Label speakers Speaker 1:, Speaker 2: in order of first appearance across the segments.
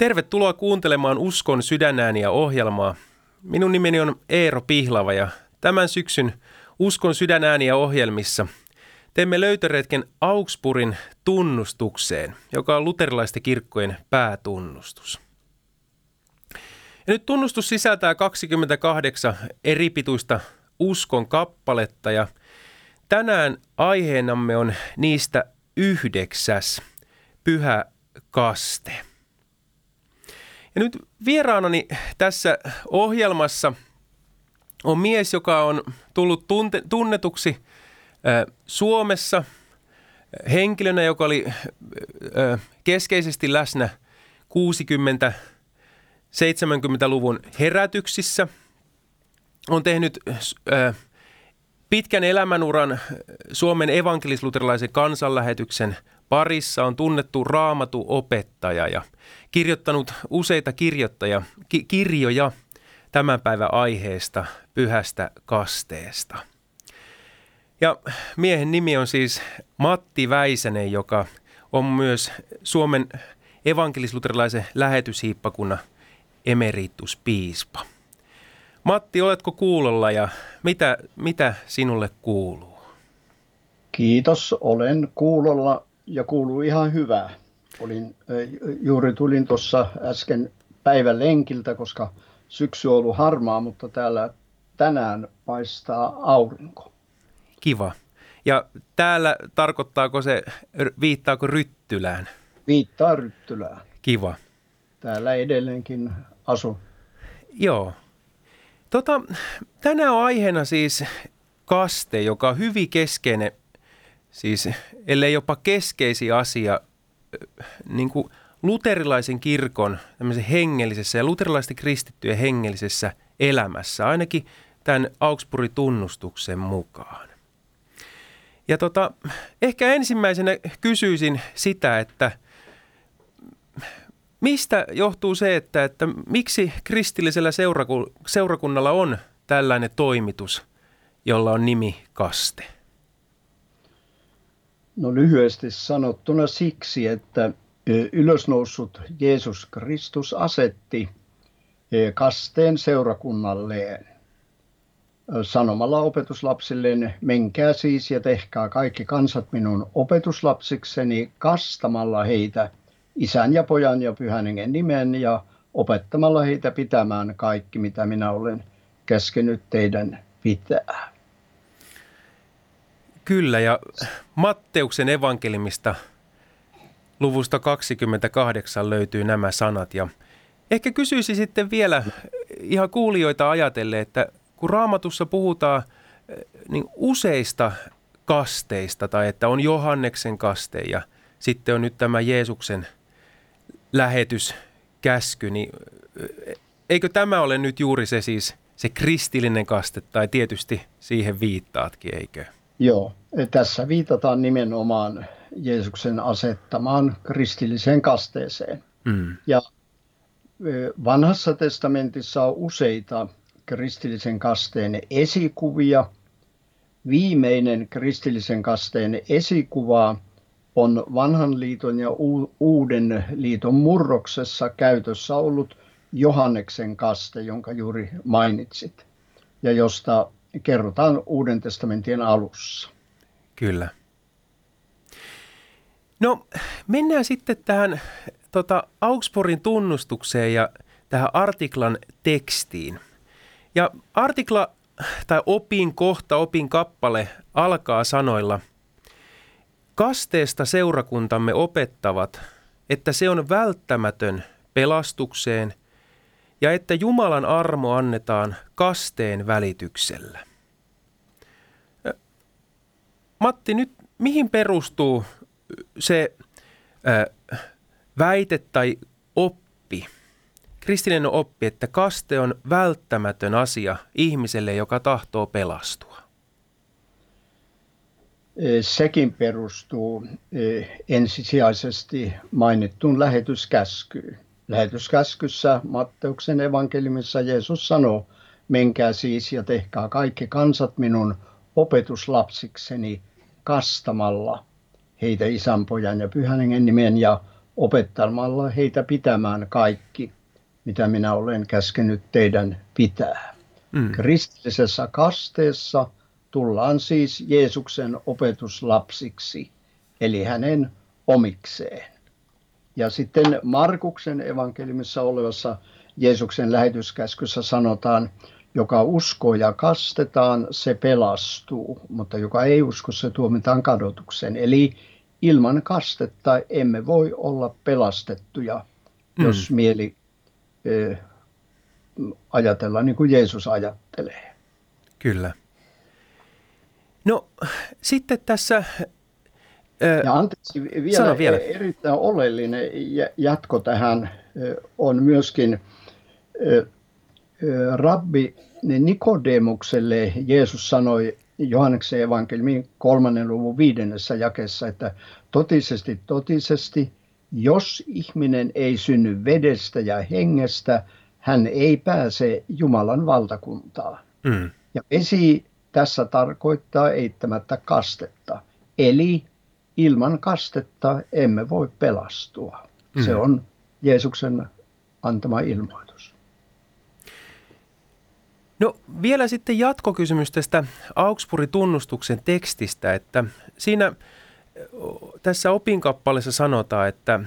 Speaker 1: Tervetuloa kuuntelemaan Uskon sydänääniä ohjelmaa. Minun nimeni on Eero Pihlava ja tämän syksyn Uskon sydänääniä ohjelmissa teemme löytöretken Augsburgin tunnustukseen, joka on luterilaisten kirkkojen päätunnustus. Ja nyt tunnustus sisältää 28 eri pituista uskon kappaletta ja tänään aiheenamme on niistä yhdeksäs, pyhä kaste. Ja nyt vieraanani tässä ohjelmassa on mies, joka on tullut tunte, tunnetuksi äh, Suomessa henkilönä, joka oli äh, keskeisesti läsnä 60 70-luvun herätyksissä. On tehnyt äh, pitkän elämänuran Suomen evankelisluterilaisen kansanlähetyksen parissa. On tunnettu raamatu opettaja ja kirjoittanut useita kirjoittaja, ki- kirjoja tämän päivän aiheesta, pyhästä kasteesta. Ja miehen nimi on siis Matti Väisänen, joka on myös Suomen evankelisluterilaisen lähetyshiippakunnan emerituspiispa. Matti, oletko kuulolla ja mitä, mitä sinulle kuuluu?
Speaker 2: Kiitos, olen kuulolla ja kuuluu ihan hyvää. Olin, juuri tulin tuossa äsken päivän lenkiltä, koska syksy on ollut harmaa, mutta täällä tänään paistaa aurinko.
Speaker 1: Kiva. Ja täällä tarkoittaako se, viittaako Ryttylään?
Speaker 2: Viittaa Ryttylään.
Speaker 1: Kiva.
Speaker 2: Täällä edelleenkin asun.
Speaker 1: Joo. Tota, tänään on aiheena siis kaste, joka on hyvin keskeinen, siis ellei jopa keskeisin asia niin kuin luterilaisen kirkon hengellisessä ja luterilaisten kristittyjen hengellisessä elämässä, ainakin tämän Augsburgin tunnustuksen mukaan. Ja tota, ehkä ensimmäisenä kysyisin sitä, että mistä johtuu se, että, että miksi kristillisellä seurakunnalla on tällainen toimitus, jolla on nimi kaste?
Speaker 2: No lyhyesti sanottuna siksi, että ylösnoussut Jeesus Kristus asetti kasteen seurakunnalleen sanomalla opetuslapsilleen, menkää siis ja tehkää kaikki kansat minun opetuslapsikseni kastamalla heitä isän ja pojan ja pyhän hengen nimen ja opettamalla heitä pitämään kaikki, mitä minä olen käskenyt teidän pitää.
Speaker 1: Kyllä, ja Matteuksen evankelimista luvusta 28 löytyy nämä sanat. Ja ehkä kysyisi sitten vielä ihan kuulijoita ajatelle, että kun raamatussa puhutaan eh, niin useista kasteista, tai että on Johanneksen kaste ja sitten on nyt tämä Jeesuksen lähetyskäsky, niin eh, eikö tämä ole nyt juuri se siis se kristillinen kaste, tai tietysti siihen viittaatkin, eikö?
Speaker 2: Joo, tässä viitataan nimenomaan Jeesuksen asettamaan kristilliseen kasteeseen. Mm. Ja vanhassa testamentissa on useita kristillisen kasteen esikuvia. Viimeinen kristillisen kasteen esikuva on vanhan liiton ja uuden liiton murroksessa käytössä ollut Johanneksen kaste, jonka juuri mainitsit, ja josta kerrotaan Uuden testamentin alussa.
Speaker 1: Kyllä. No mennään sitten tähän tota, Augsburgin tunnustukseen ja tähän artiklan tekstiin. Ja artikla tai opin kohta, opin kappale alkaa sanoilla Kasteesta seurakuntamme opettavat, että se on välttämätön pelastukseen ja että Jumalan armo annetaan kasteen välityksellä. Matti, nyt mihin perustuu se äh, väite tai oppi, kristillinen oppi, että kaste on välttämätön asia ihmiselle, joka tahtoo pelastua?
Speaker 2: Sekin perustuu ensisijaisesti mainittuun lähetyskäskyyn. Lähetyskäskyssä Matteuksen evankeliumissa Jeesus sanoo, menkää siis ja tehkää kaikki kansat minun opetuslapsikseni kastamalla heitä isän, pojan ja pyhän hengen nimen ja opettamalla heitä pitämään kaikki, mitä minä olen käskenyt teidän pitää. Mm. Kristillisessä kasteessa tullaan siis Jeesuksen opetuslapsiksi, eli hänen omikseen. Ja sitten Markuksen evankeliumissa olevassa Jeesuksen lähetyskäskyssä sanotaan, joka uskoo ja kastetaan, se pelastuu, mutta joka ei usko, se tuomitaan kadotuksen. Eli ilman kastetta emme voi olla pelastettuja, mm. jos mieli eh, ajatella niin kuin Jeesus ajattelee.
Speaker 1: Kyllä. No sitten tässä...
Speaker 2: ja anteeksi, vielä, vielä erittäin oleellinen jatko tähän on myöskin rabbi Nikodemukselle Jeesus sanoi Johanneksen evankeliumin kolmannen luvun viidennessä jakessa, että totisesti, totisesti, jos ihminen ei synny vedestä ja hengestä, hän ei pääse Jumalan valtakuntaan. Mm. Ja vesi tässä tarkoittaa eittämättä kastetta. Eli ilman kastetta emme voi pelastua. Mm. Se on Jeesuksen antama ilmoitus.
Speaker 1: No vielä sitten jatkokysymys tästä Augsburg-tunnustuksen tekstistä, että siinä tässä opinkappaleessa sanotaan, että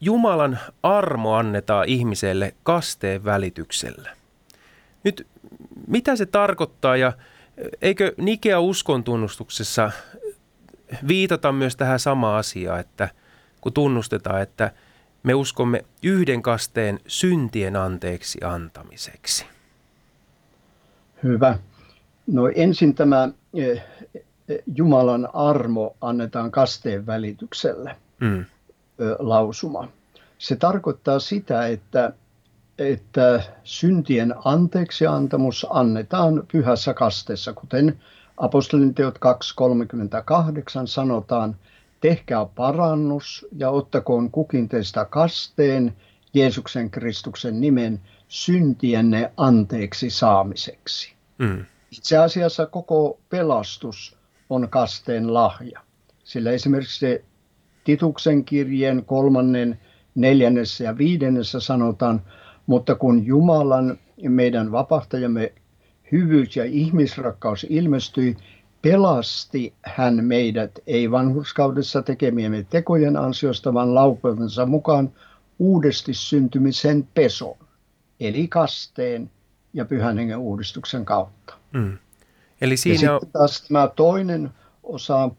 Speaker 1: Jumalan armo annetaan ihmiselle kasteen välityksellä. Nyt mitä se tarkoittaa ja eikö Nikea uskontunnustuksessa viitata myös tähän samaan asiaan, että kun tunnustetaan, että me uskomme yhden kasteen syntien anteeksi antamiseksi?
Speaker 2: Hyvä. No ensin tämä eh, Jumalan armo annetaan kasteen välityksellä mm. lausuma. Se tarkoittaa sitä, että, että syntien anteeksiantamus annetaan pyhässä kasteessa, kuten apostolin teot 2.38 sanotaan, tehkää parannus ja ottakoon kukin teistä kasteen Jeesuksen Kristuksen nimen syntienne anteeksi saamiseksi. Mm. Itse asiassa koko pelastus on kasteen lahja. Sillä esimerkiksi se Tituksen kirjeen kolmannen, neljännessä ja viidennessä sanotaan, mutta kun Jumalan meidän vapahtajamme hyvyys ja ihmisrakkaus ilmestyi, pelasti hän meidät ei vanhurskaudessa tekemiemme tekojen ansiosta, vaan laupeutensa mukaan uudesti syntymisen peson, eli kasteen ja pyhän hengen uudistuksen kautta. Mm. Eli siinä ja sitten taas tämä toinen osa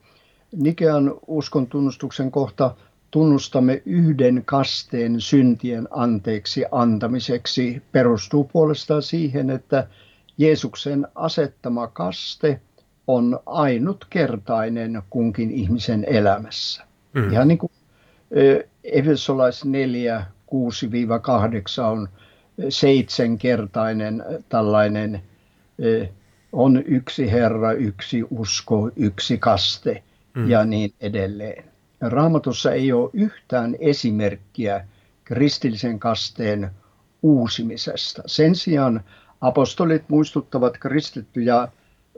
Speaker 2: Nikean uskon tunnustuksen kohta tunnustamme yhden kasteen syntien anteeksi antamiseksi perustuu puolestaan siihen, että Jeesuksen asettama kaste on ainutkertainen kunkin ihmisen elämässä. Mm. Ihan niin kuin Efesolais 4, 6-8 on seitsemänkertainen tällainen on yksi Herra, yksi usko, yksi kaste mm. ja niin edelleen. Raamatussa ei ole yhtään esimerkkiä kristillisen kasteen uusimisesta. Sen sijaan apostolit muistuttavat kristittyjä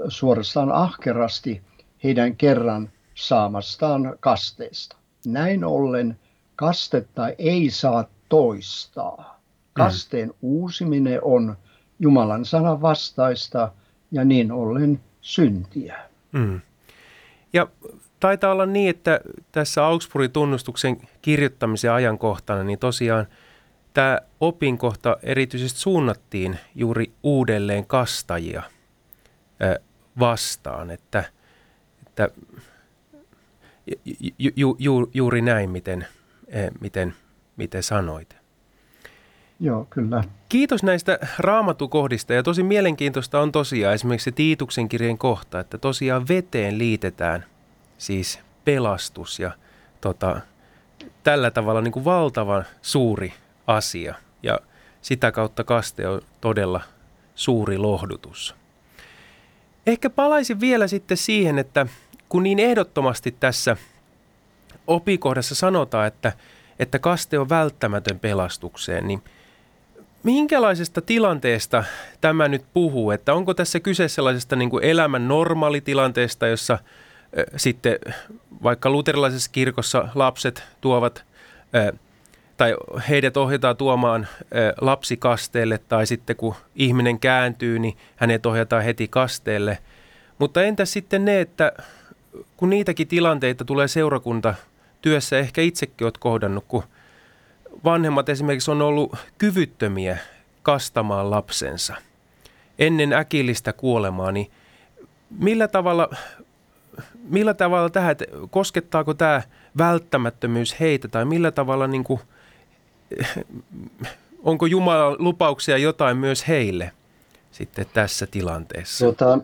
Speaker 2: suorastaan ahkerasti heidän kerran saamastaan kasteesta. Näin ollen kastetta ei saa toistaa. Kasteen mm. uusiminen on Jumalan sanan vastaista ja niin ollen syntiä. Mm.
Speaker 1: Ja taitaa olla niin, että tässä Augsburgin tunnustuksen kirjoittamisen ajankohtana, niin tosiaan tämä opinkohta erityisesti suunnattiin juuri uudelleen kastajia vastaan, että, että ju, ju, ju, juuri näin, miten, miten, miten sanoit.
Speaker 2: Joo, kyllä.
Speaker 1: Kiitos näistä raamatukohdista ja tosi mielenkiintoista on tosiaan esimerkiksi se Tiituksen kirjeen kohta, että tosiaan veteen liitetään siis pelastus ja tota, tällä tavalla niin kuin valtavan suuri asia ja sitä kautta kaste on todella suuri lohdutus. Ehkä palaisin vielä sitten siihen, että kun niin ehdottomasti tässä opikohdassa sanotaan, että, että kaste on välttämätön pelastukseen, niin – Minkälaisesta tilanteesta tämä nyt puhuu? Että onko tässä kyse sellaisesta niin kuin elämän normaalitilanteesta, jossa sitten vaikka luterilaisessa kirkossa lapset tuovat tai heidät ohjataan tuomaan lapsi kasteelle tai sitten kun ihminen kääntyy, niin hänet ohjataan heti kasteelle. Mutta entä sitten ne, että kun niitäkin tilanteita tulee seurakunta työssä, ehkä itsekin olet kohdannut, kun vanhemmat esimerkiksi on ollut kyvyttömiä kastamaan lapsensa ennen äkillistä kuolemaa, niin millä tavalla, millä tavalla tähän, koskettaako tämä välttämättömyys heitä tai millä tavalla niin kuin – onko Jumalan lupauksia jotain myös heille sitten tässä tilanteessa?
Speaker 2: Tota,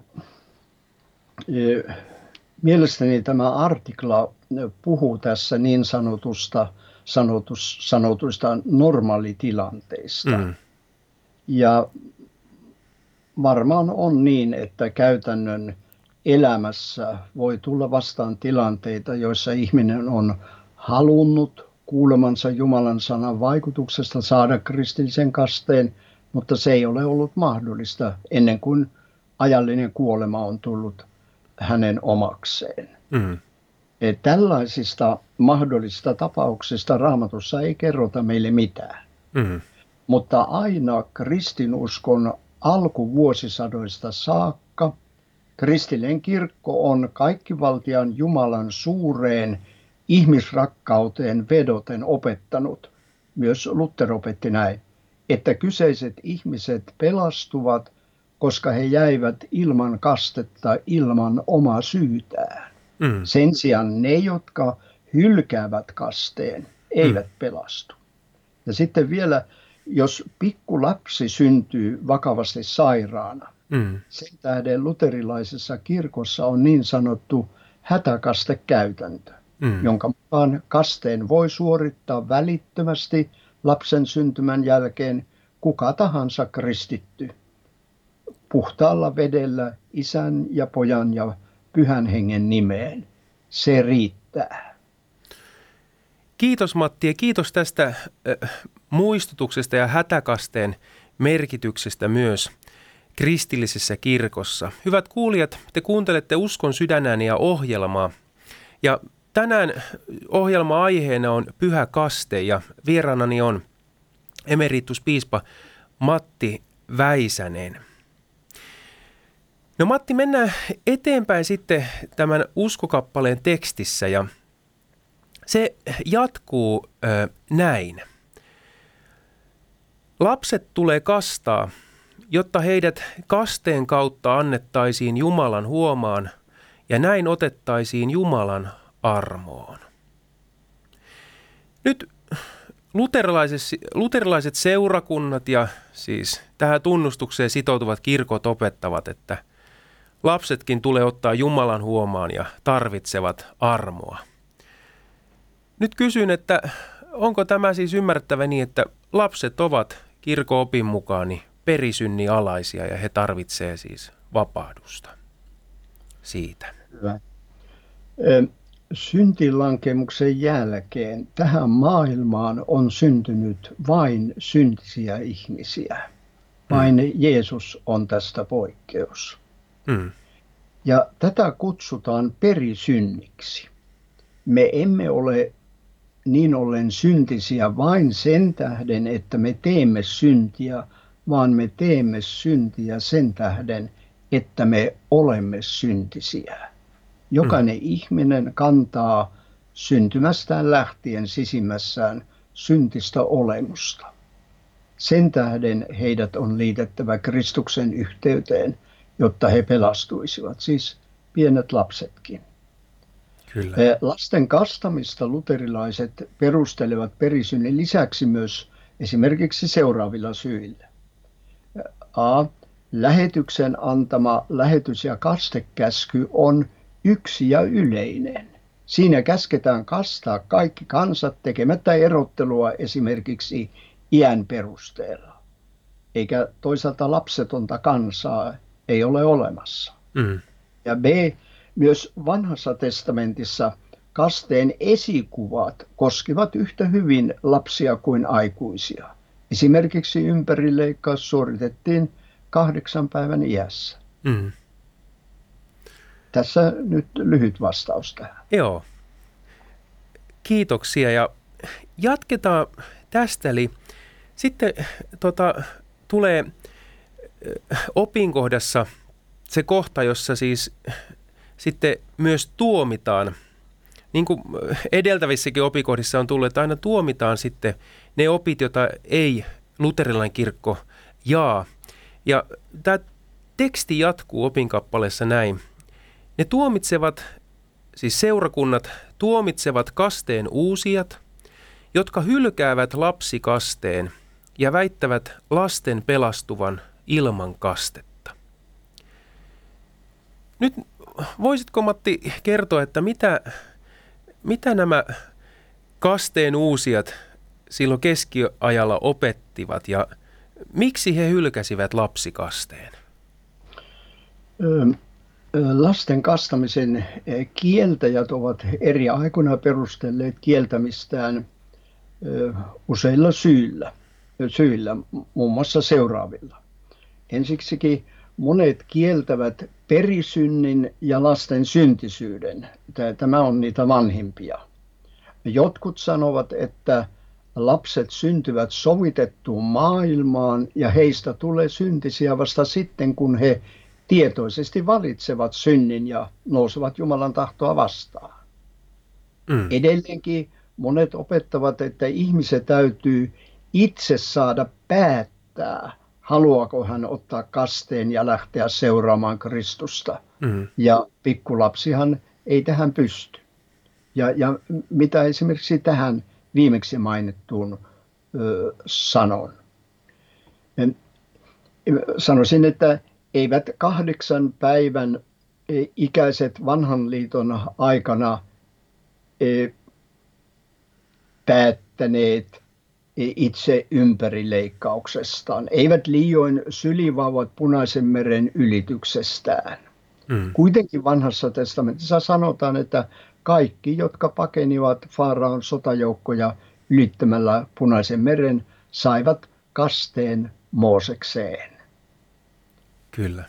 Speaker 2: mielestäni tämä artikla puhuu tässä niin sanotusta, sanotus, sanotuista normaalitilanteista. Mm. Ja varmaan on niin, että käytännön elämässä voi tulla vastaan tilanteita, joissa ihminen on halunnut kuulemansa Jumalan sanan vaikutuksesta saada kristillisen kasteen, mutta se ei ole ollut mahdollista ennen kuin ajallinen kuolema on tullut hänen omakseen. Mm. Et tällaisista mahdollisista tapauksista raamatussa ei kerrota meille mitään. Mm. Mutta aina kristinuskon alkuvuosisadoista saakka kristillinen kirkko on kaikkivaltian Jumalan suureen ihmisrakkauteen vedoten opettanut, myös Luther opetti näin, että kyseiset ihmiset pelastuvat, koska he jäivät ilman kastetta ilman omaa syytään. Mm. Sen sijaan ne, jotka hylkäävät kasteen, eivät mm. pelastu. Ja sitten vielä, jos pikkulapsi syntyy vakavasti sairaana, mm. sen tähden luterilaisessa kirkossa on niin sanottu hätäkastekäytäntö mm. jonka mukaan kasteen voi suorittaa välittömästi lapsen syntymän jälkeen kuka tahansa kristitty puhtaalla vedellä isän ja pojan ja pyhän hengen nimeen. Se riittää.
Speaker 1: Kiitos Matti ja kiitos tästä äh, muistutuksesta ja hätäkasteen merkityksestä myös kristillisessä kirkossa. Hyvät kuulijat, te kuuntelette Uskon sydänääni ohjelmaa. Ja Tänään ohjelma-aiheena on Pyhä kaste ja vieraanani on emerituspiispa Matti Väisänen. No Matti, mennään eteenpäin sitten tämän uskokappaleen tekstissä ja se jatkuu ö, näin. Lapset tulee kastaa, jotta heidät kasteen kautta annettaisiin Jumalan huomaan ja näin otettaisiin Jumalan armoon. Nyt luterilaiset, seurakunnat ja siis tähän tunnustukseen sitoutuvat kirkot opettavat, että lapsetkin tulee ottaa Jumalan huomaan ja tarvitsevat armoa. Nyt kysyn, että onko tämä siis ymmärrettävä niin, että lapset ovat kirko-opin mukaan niin perisynni alaisia ja he tarvitsevat siis vapahdusta siitä. Hyvä
Speaker 2: syntilankemuksen jälkeen tähän maailmaan on syntynyt vain syntisiä ihmisiä. Vain mm. Jeesus on tästä poikkeus. Mm. Ja tätä kutsutaan perisynniksi. Me emme ole niin ollen syntisiä vain sen tähden, että me teemme syntiä, vaan me teemme syntiä sen tähden, että me olemme syntisiä. Jokainen mm. ihminen kantaa syntymästään lähtien sisimmässään syntistä olemusta. Sen tähden heidät on liitettävä Kristuksen yhteyteen, jotta he pelastuisivat, siis pienet lapsetkin. Kyllä. Lasten kastamista luterilaiset perustelevat perisynnin lisäksi myös esimerkiksi seuraavilla syillä. A. Lähetyksen antama lähetys- ja kastekäsky on yksi ja yleinen. Siinä käsketään kastaa kaikki kansat tekemättä erottelua esimerkiksi iän perusteella. Eikä toisaalta lapsetonta kansaa ei ole olemassa. Mm. Ja B, myös vanhassa testamentissa kasteen esikuvat koskivat yhtä hyvin lapsia kuin aikuisia. Esimerkiksi ympärileikkaus suoritettiin kahdeksan päivän iässä. Mm. Tässä nyt lyhyt vastaus tähän.
Speaker 1: Joo. Kiitoksia ja jatketaan tästä, eli sitten tota, tulee opinkohdassa se kohta, jossa siis sitten myös tuomitaan, niin kuin edeltävissäkin opikohdissa on tullut, että aina tuomitaan sitten ne opit, joita ei luterilainen kirkko jaa. Ja tämä teksti jatkuu opinkappaleessa näin. Ne tuomitsevat, siis seurakunnat, tuomitsevat kasteen uusijat, jotka hylkäävät lapsikasteen ja väittävät lasten pelastuvan ilman kastetta. Nyt voisitko Matti kertoa, että mitä, mitä nämä kasteen uusijat silloin keskiajalla opettivat ja miksi he hylkäsivät lapsikasteen?
Speaker 2: Lasten kastamisen kieltäjät ovat eri aikoina perustelleet kieltämistään useilla syillä, syillä, muun muassa seuraavilla. Ensiksikin monet kieltävät perisynnin ja lasten syntisyyden. Tämä on niitä vanhimpia. Jotkut sanovat, että lapset syntyvät sovitettuun maailmaan ja heistä tulee syntisiä vasta sitten, kun he tietoisesti valitsevat synnin ja nousevat Jumalan tahtoa vastaan. Mm. Edelleenkin monet opettavat, että ihmisen täytyy itse saada päättää, haluaako hän ottaa kasteen ja lähteä seuraamaan Kristusta. Mm. Ja pikkulapsihan ei tähän pysty. Ja, ja mitä esimerkiksi tähän viimeksi mainittuun ö, sanon. En, sanoisin, että eivät kahdeksan päivän e, ikäiset vanhan liiton aikana e, päättäneet itse ympärileikkauksestaan, eivät liioin sylivauvat punaisen meren ylityksestään. Mm. Kuitenkin vanhassa testamentissa sanotaan, että kaikki, jotka pakenivat Faaraon sotajoukkoja ylittämällä punaisen meren, saivat kasteen Moosekseen.
Speaker 1: Kyllä.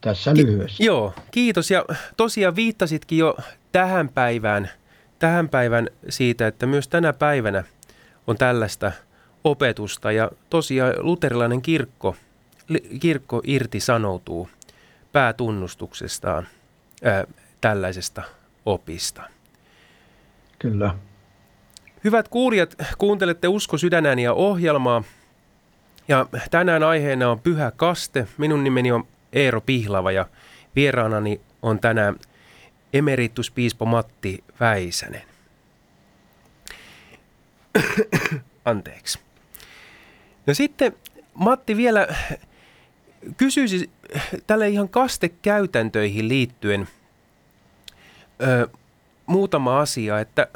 Speaker 2: Tässä lyhyesti.
Speaker 1: Ki- joo, kiitos. Ja tosiaan viittasitkin jo tähän päivään, tähän päivän siitä, että myös tänä päivänä on tällaista opetusta. Ja tosiaan luterilainen kirkko, kirkko irti sanoutuu päätunnustuksestaan ää, tällaisesta opista.
Speaker 2: Kyllä.
Speaker 1: Hyvät kuulijat, kuuntelette Usko sydänääni ohjelmaa. Ja tänään aiheena on Pyhä Kaste. Minun nimeni on Eero Pihlava ja vieraanani on tänään emerituspiispo Matti Väisänen. Anteeksi. No sitten Matti vielä kysyisi tälle ihan kastekäytäntöihin liittyen ö, muutama asia, että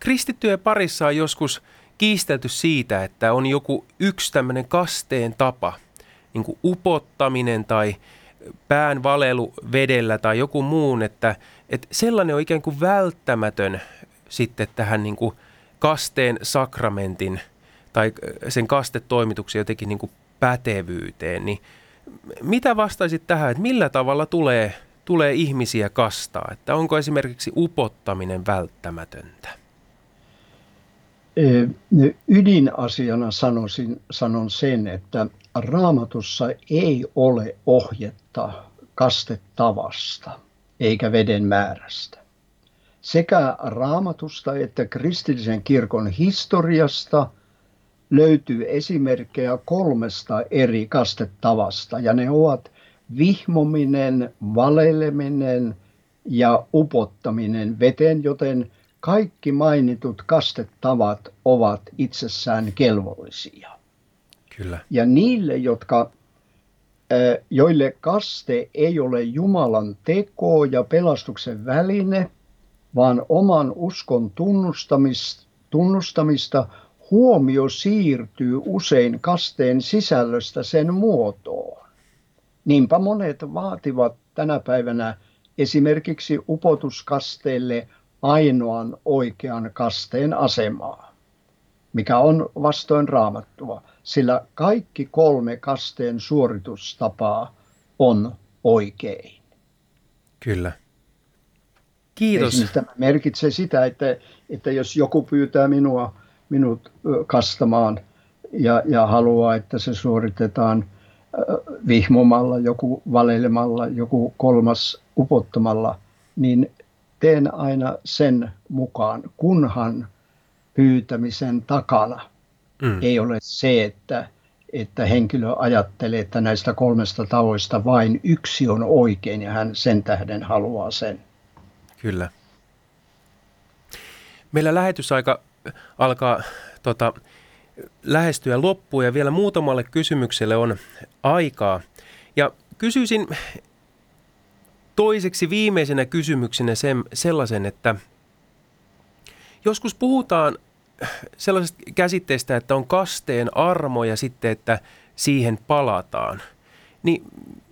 Speaker 1: kristittyjen parissa on joskus – kiistelty siitä, että on joku yksi tämmöinen kasteen tapa, niin kuin upottaminen tai pään valelu vedellä tai joku muun, että, että sellainen on ikään kuin välttämätön sitten tähän niin kuin kasteen sakramentin tai sen kastetoimituksen jotenkin niin kuin pätevyyteen, niin mitä vastaisit tähän, että millä tavalla tulee, tulee ihmisiä kastaa, että onko esimerkiksi upottaminen välttämätöntä?
Speaker 2: Ydinasiana sanoisin, sanon sen, että raamatussa ei ole ohjetta kastetavasta eikä veden määrästä. Sekä raamatusta että kristillisen kirkon historiasta löytyy esimerkkejä kolmesta eri kastetavasta ja ne ovat vihmominen, valeleminen ja upottaminen veteen, joten kaikki mainitut kastetavat ovat itsessään kelvollisia.
Speaker 1: Kyllä.
Speaker 2: Ja niille, jotka, joille kaste ei ole Jumalan teko ja pelastuksen väline, vaan oman uskon tunnustamista, tunnustamista huomio siirtyy usein kasteen sisällöstä sen muotoon. Niinpä monet vaativat tänä päivänä esimerkiksi upotuskasteelle ainoan oikean kasteen asemaa, mikä on vastoin raamattua, sillä kaikki kolme kasteen suoritustapaa on oikein.
Speaker 1: Kyllä. Kiitos.
Speaker 2: Tämä merkitsee sitä, että, että jos joku pyytää minua, minut kastamaan ja, ja haluaa, että se suoritetaan vihmomalla, joku valelemalla, joku kolmas upottamalla, niin teen aina sen mukaan, kunhan pyytämisen takana mm. ei ole se, että, että henkilö ajattelee, että näistä kolmesta tavoista vain yksi on oikein ja hän sen tähden haluaa sen.
Speaker 1: Kyllä. Meillä lähetysaika alkaa tota, lähestyä loppuun ja vielä muutamalle kysymykselle on aikaa. Ja kysyisin toiseksi viimeisenä kysymyksenä sen, sellaisen, että joskus puhutaan sellaisesta käsitteestä, että on kasteen armo ja sitten, että siihen palataan. Niin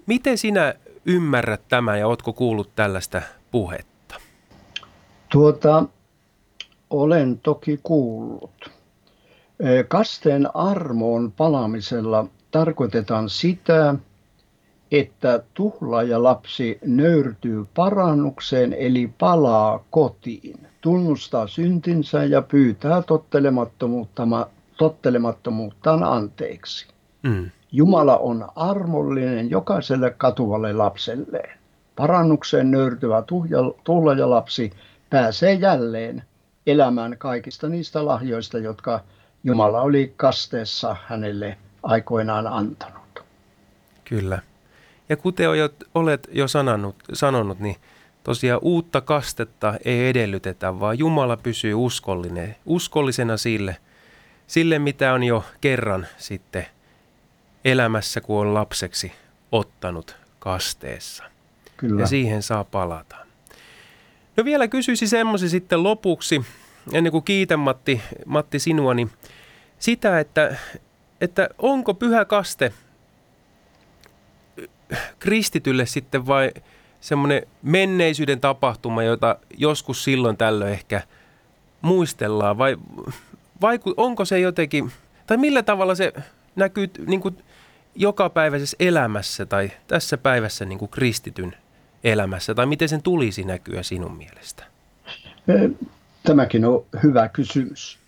Speaker 1: miten sinä ymmärrät tämän ja oletko kuullut tällaista puhetta?
Speaker 2: Tuota, olen toki kuullut. Kasteen armoon palaamisella tarkoitetaan sitä, että tuhlaaja lapsi nöyrtyy parannukseen eli palaa kotiin, tunnustaa syntinsä ja pyytää tottelemattomuuttaan anteeksi. Mm. Jumala on armollinen jokaiselle katuvalle lapselleen. Parannukseen nöyrtyvä tuhlaaja lapsi pääsee jälleen elämään kaikista niistä lahjoista, jotka Jumala oli kasteessa hänelle aikoinaan antanut.
Speaker 1: Kyllä. Ja kuten olet jo sanonut, sanonut, niin tosiaan uutta kastetta ei edellytetä, vaan Jumala pysyy uskollinen, uskollisena sille, sille, mitä on jo kerran sitten elämässä, kun on lapseksi ottanut kasteessa. Kyllä. Ja siihen saa palata. No vielä kysyisin semmoisen sitten lopuksi, ennen kuin kiitän Matti, Matti sinua, niin sitä, että, että onko pyhä kaste kristitylle sitten vai semmoinen menneisyyden tapahtuma, jota joskus silloin tällöin ehkä muistellaan vai, vai onko se jotenkin, tai millä tavalla se näkyy niin kuin jokapäiväisessä elämässä tai tässä päivässä niin kuin kristityn elämässä, tai miten sen tulisi näkyä sinun mielestä?
Speaker 2: Tämäkin on hyvä kysymys.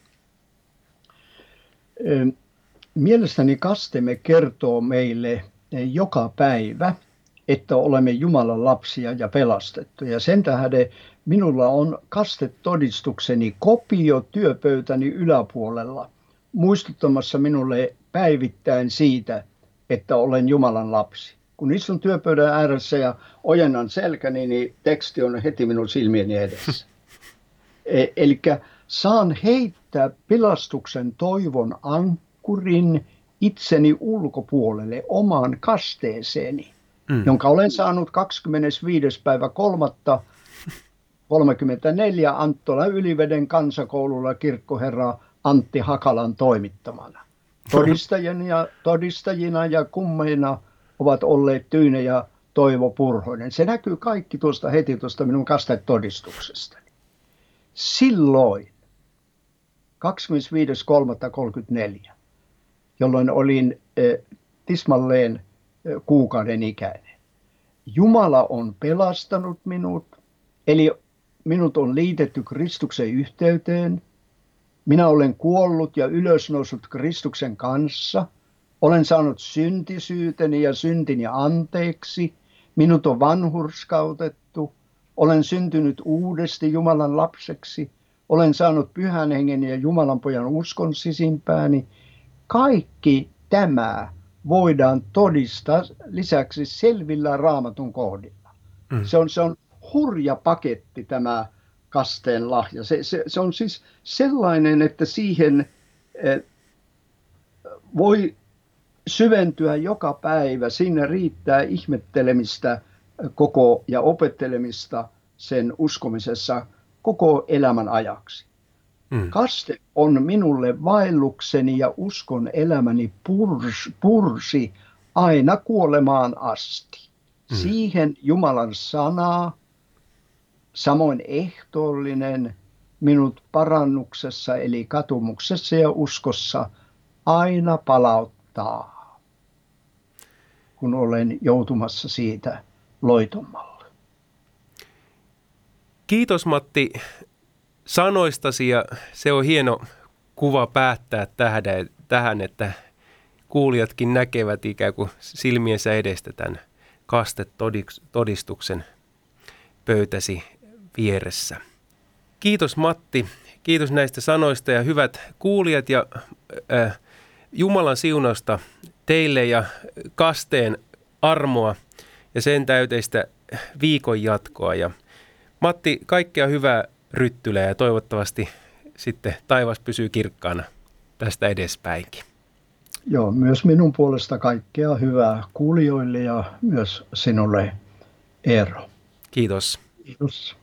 Speaker 2: Mielestäni kastemme kertoo meille joka päivä, että olemme Jumalan lapsia ja pelastettuja. Sen tähden minulla on kastetodistukseni kopio työpöytäni yläpuolella muistuttamassa minulle päivittäin siitä, että olen Jumalan lapsi. Kun istun työpöydän ääressä ja ojennan selkäni, niin teksti on heti minun silmieni edessä. E- Eli saan heittää pilastuksen toivon ankkurin itseni ulkopuolelle omaan kasteeseeni, mm. jonka olen saanut 25. päivä 3. 34 Anttola Yliveden kansakoululla kirkkoherra Antti Hakalan toimittamana. Todistajina ja, todistajina ja kummeina ovat olleet Tyyne ja Toivo Purhoinen. Se näkyy kaikki tuosta heti tuosta minun kastetodistuksesta. Silloin 25.3.34, jolloin olin tismalleen kuukauden ikäinen. Jumala on pelastanut minut, eli minut on liitetty Kristuksen yhteyteen. Minä olen kuollut ja ylösnousut Kristuksen kanssa. Olen saanut syntisyyteni ja syntini anteeksi. Minut on vanhurskautettu. Olen syntynyt uudesti Jumalan lapseksi. Olen saanut pyhän hengen ja Jumalan pojan uskon sisimpääni. Kaikki tämä voidaan todistaa lisäksi selvillä raamatun kohdilla. Mm. Se, on, se on hurja paketti tämä kasteen lahja. Se, se, se on siis sellainen, että siihen eh, voi syventyä joka päivä. Sinne riittää ihmettelemistä koko ja opettelemista sen uskomisessa koko elämän ajaksi. Mm. Kaste on minulle vaellukseni ja uskon elämäni purs, pursi aina kuolemaan asti. Mm. Siihen Jumalan sanaa, samoin ehtoollinen minut parannuksessa eli katumuksessa ja uskossa aina palauttaa, kun olen joutumassa siitä loitommalle.
Speaker 1: Kiitos Matti sanoistasi ja se on hieno kuva päättää tähän, että kuulijatkin näkevät ikään kuin silmiensä edestä tämän kastetodistuksen pöytäsi vieressä. Kiitos Matti, kiitos näistä sanoista ja hyvät kuulijat ja äh, Jumalan siunausta teille ja kasteen armoa ja sen täyteistä viikon jatkoa. Ja Matti, kaikkea hyvää Ryttylä ja toivottavasti sitten taivas pysyy kirkkaana tästä edespäinkin.
Speaker 2: Joo, myös minun puolesta kaikkea hyvää kuulijoille ja myös sinulle Eero.
Speaker 1: Kiitos.
Speaker 2: Kiitos.